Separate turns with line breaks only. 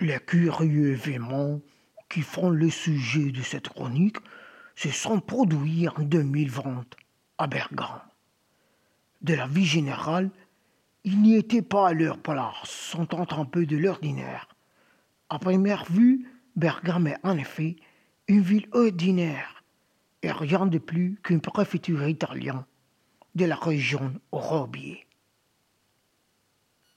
Les curieux événements qui font le sujet de cette chronique se sont produits en 2020 à Bergame. De la vie générale, ils n'y étaient pas à leur place, sentant un peu de l'ordinaire. À première vue, Bergame est en effet une ville ordinaire et rien de plus qu'une préfecture italienne de la région Robier.